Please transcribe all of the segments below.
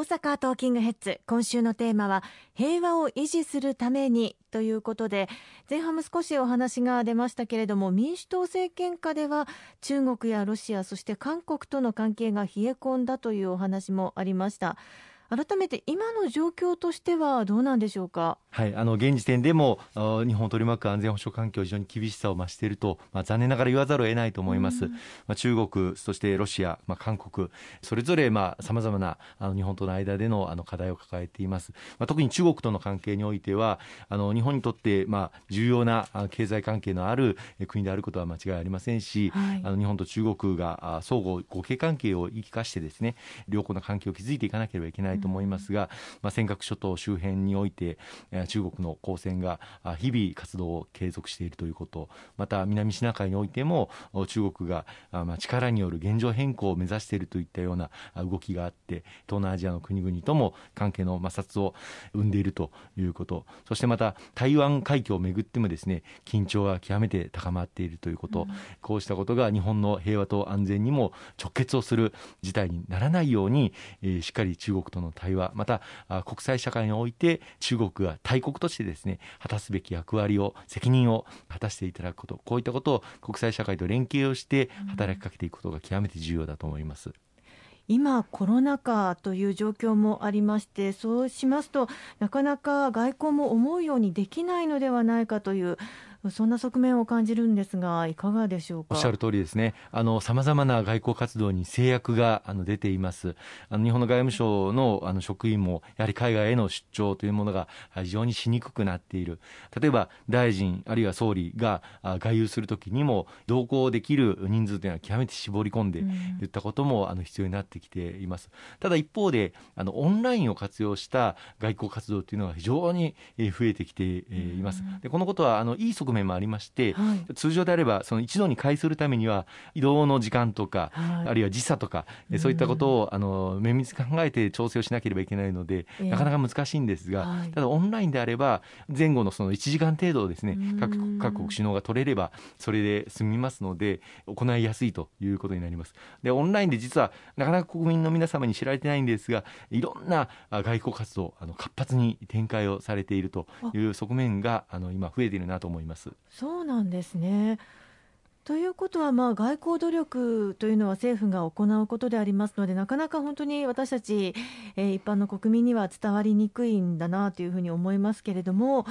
大阪トーキングヘッズ今週のテーマは平和を維持するためにということで前半も少しお話が出ましたけれども民主党政権下では中国やロシアそして韓国との関係が冷え込んだというお話もありました。改めて今の状況としてはどうなんでしょうか？はい、あの現時点でも日本を取り巻く安全保障環境非常に厳しさを増していると、まあ、残念ながら言わざるを得ないと思います。まあ、中国そしてロシア、まあ、韓国それぞれまあ様々なあの日本との間でのあの課題を抱えています。まあ、特に中国との関係においてはあの日本にとってまあ重要な経済関係のある国であることは間違いありませんし、はい、あの日本と中国が相互互恵関係を生かしてですね良好な関係を築いていかなければいけないと思いますが、まあ、尖閣諸島周辺において中国の公船が日々活動を継続しているということまた南シナ海においても中国がまあ力による現状変更を目指しているといったような動きがあって東南アジアの国々とも関係の摩擦を生んでいるということそしてまた台湾海峡をめぐってもですね緊張が極めて高まっているということ、うん、こうしたことが日本の平和と安全にも直結をする事態にならないように、えー、しっかり中国との対話また国際社会において中国が大国としてですね果たすべき役割を責任を果たしていただくことこういったことを国際社会と連携をして働きかけていくことが極めて重要だと思います。今、コロナ禍という状況もありましてそうしますとなかなか外交も思うようにできないのではないかというそんな側面を感じるんですが、いかがでしょうか？おっしゃる通りですね、さまざまな外交活動に制約があの出ています、あの日本の外務省のあの職員も、やはり海外への出張というものが非常にしにくくなっている、例えば大臣、あるいは総理が外遊するときにも、同行できる人数というのは極めて絞り込んでいったこともあの必要になってきています。ただ一方であのオンラインを活用した外交活動というのが非常に増えてきています。でこのことはあのいい側側面もありまして、はい、通常であればその一度に会するためには移動の時間とか、はい、あるいは時差とか、そういったことをあの綿密に考えて調整をしなければいけないので、なかなか難しいんですが、はい、ただオンラインであれば前後のその1時間程度ですね各各国首脳が取れればそれで済みますので行いやすいということになります。でオンラインで実はなかなか国民の皆様に知られてないんですがいろんな外交活動あの活発に展開をされているという側面があの今増えているなと思います。そうなんですね。ということは、まあ、外交努力というのは政府が行うことでありますのでなかなか本当に私たち、えー、一般の国民には伝わりにくいんだなというふうに思いますけれども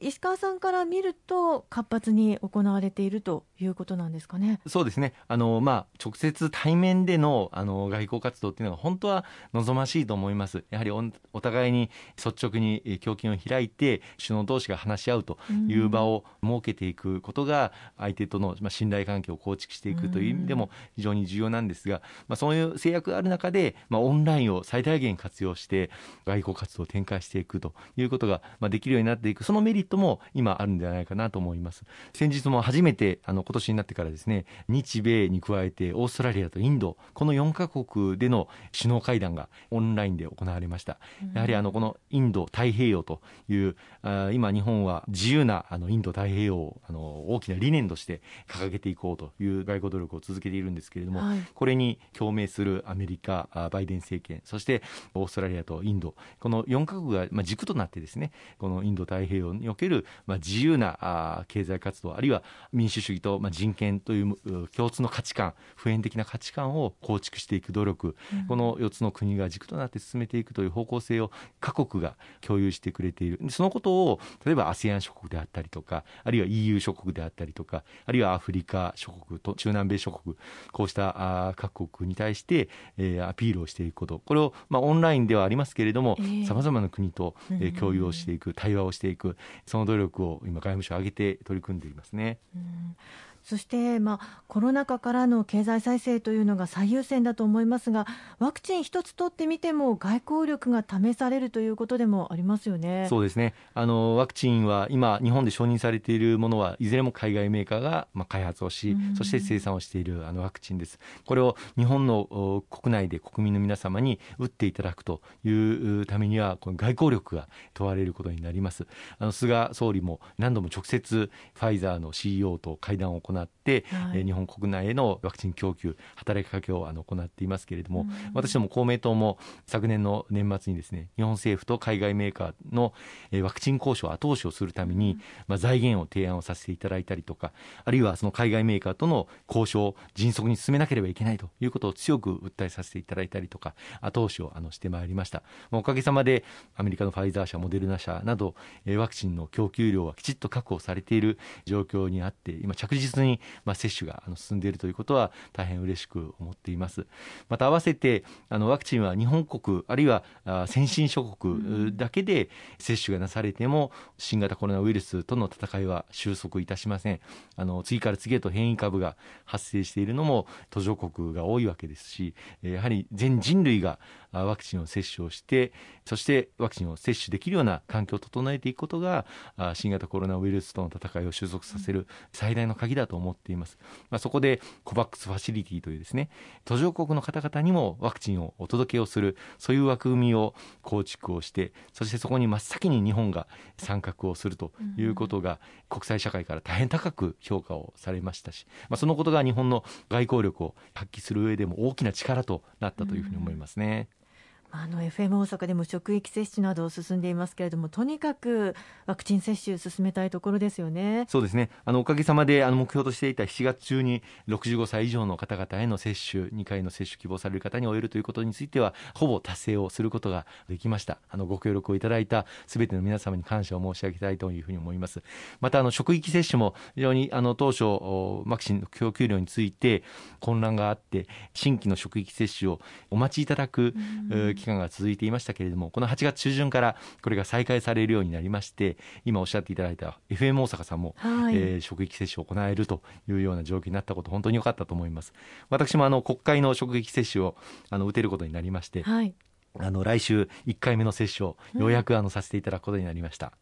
石川さんから見ると活発に行われているということなんですかね。そうですね。あのまあ直接対面でのあの外交活動っていうのは本当は望ましいと思います。やはりおお互いに率直に胸襟を開いて首脳同士が話し合うという場を設けていくことが相手とのまあ信頼関係を構築していくという意味でも非常に重要なんですが、まあそういう制約がある中でまあオンラインを最大限活用して外交活動を展開していくということがまあできるようになっていくそのメリットも今あるんではないかなと思います。先日も初めてあの今年になってからですね、日米に加えてオーストラリアとインド、この4カ国での首脳会談がオンラインで行われました。やはりあのこのインド太平洋というあ今日本は自由なあのインド太平洋をあの大きな理念として掲げていこうという外交努力を続けているんですけれども、はい、これに共鳴するアメリカバイデン政権、そしてオーストラリアとインド、この4カ国がまあ軸となってですね、このインド太平洋におけるまあ自由なあ経済活動あるいは民主主義とまあ人権という共通の価値観普遍的な価値観を構築していく努力、うん、この4つの国が軸となって進めていくという方向性を各国が共有してくれている。そのことを例えば ASEAN 諸国であったりとかあるいは EU 諸国であったりとかあるいはアフリカ諸国と中南米諸国こうしたあ各国に対して、えー、アピールをしていくこと。これを、まあ、オンラインではありますけれどもさまざまな国と、えー、共有をしていく対話をしていくその努力を今外務省挙げて取り組んでいますね。うんそして、まあ、コロナ禍からの経済再生というのが最優先だと思いますがワクチン一つ取ってみても外交力が試されるということでもありますよね。そうですね。あのワクチンは今日本で承認されているものはいずれも海外メーカーが、まあ、開発をし、そして生産をしているあのワクチンです。これを日本の国内で国民の皆様に打っていただくというためにはこの外交力が問われることになります。あの菅総理も何度も直接ファイザーの CEO と会談を行行って、はい、日本国内へのワクチン供給働きかけをあの行っていますけれども、うん、私ども公明党も昨年の年末にですね日本政府と海外メーカーのワクチン交渉後押しをするために、まあ、財源を提案をさせていただいたりとかあるいはその海外メーカーとの交渉を迅速に進めなければいけないということを強く訴えさせていただいたりとか後押しをあのしてまいりました、まあ、おかげさまでアメリカのファイザー社モデルナ社などワクチンの供給量はきちっと確保されている状況にあって今着実にまあ接種が進んでいるということは大変嬉しく思っています。また合わせてあのワクチンは日本国あるいは先進諸国だけで接種がなされても新型コロナウイルスとの戦いは収束いたしません。あの次から次へと変異株が発生しているのも途上国が多いわけですしやはり全人類がワクチンを接種をしてそしてワクチンを接種できるような環境を整えていくことが新型コロナウイルスとの戦いを収束させる最大の鍵だと思っています、まあ、そこで COVAX ファシリティというですね途上国の方々にもワクチンをお届けをするそういう枠組みを構築をしてそしてそこに真っ先に日本が参画をするということが国際社会から大変高く評価をされましたし、まあ、そのことが日本の外交力を発揮する上でも大きな力となったというふうに思いますね。うんあの FM 大阪でも職域接種など進んでいますけれども、とにかくワクチン接種進めたいところですよね。そうですね。あのおかげさまであの目標としていた7月中に65歳以上の方々への接種、2回の接種希望される方に終えるということについてはほぼ達成をすることができました。あのご協力をいただいたすべての皆様に感謝を申し上げたいというふうに思います。またあの職域接種も非常にあの当初ワクチンの供給量について混乱があって新規の職域接種をお待ちいただく、期間が続いていましたけれどもこの8月中旬からこれが再開されるようになりまして今おっしゃっていただいた FM 大阪さんも、はい、えー、職域接種を行えるというような状況になったこと本当に良かったと思います。私もあの国会の職域接種をあの打てることになりまして、はい、あの来週1回目の接種をようやくあのさせていただくことになりました、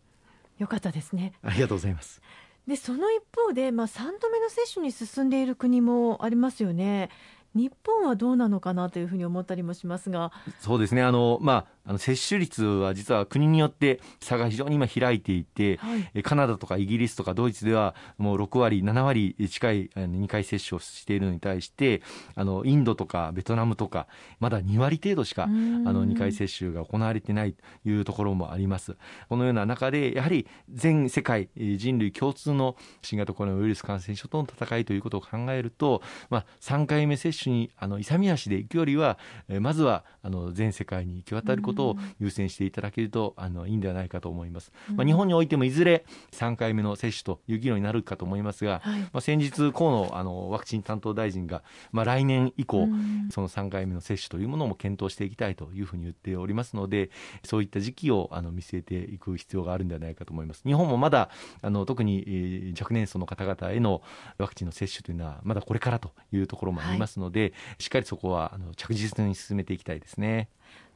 よかったですね。ありがとうございます。でその一方で、まあ、3度目の接種に進んでいる国もありますよね。日本はどうなのかなというふうに思ったりもしますが。そうですね。あの、まあ、あの接種率は実は国によって差が非常に今開いていて、はい、カナダとかイギリスとかドイツではもう6割7割近い2回接種をしているのに対してあのインドとかベトナムとかまだ2割程度しかあの2回接種が行われていないというところもあります。このような中でやはり全世界人類共通の新型コロナウイルス感染症との戦いということを考えると、まあ、3回目接種にあの勇み足で行くよりはまずはあの全世界に行き渡ることことを優先していただけるとあのいいんではないかと思います、まあ、日本においてもいずれ3回目の接種という議論になるかと思いますが、はい、まあ、先日河野あのワクチン担当大臣が、まあ、来年以降、その3回目の接種というものも検討していきたいというふうに言っておりますのでそういった時期をあの見据えていく必要があるんではないかと思います。日本もまだあの特に、えー、若年層の方々へのワクチンの接種というのはまだこれからというところもありますので、はい、しっかりそこはあの着実に進めていきたいですね。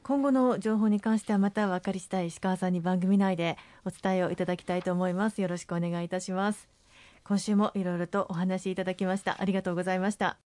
今後の情報に関してはまた分かり次第石川さんに番組内でお伝えをいただきたいと思います。よろしくお願いいたします。今週もいろいろとお話しいただきました。ありがとうございました。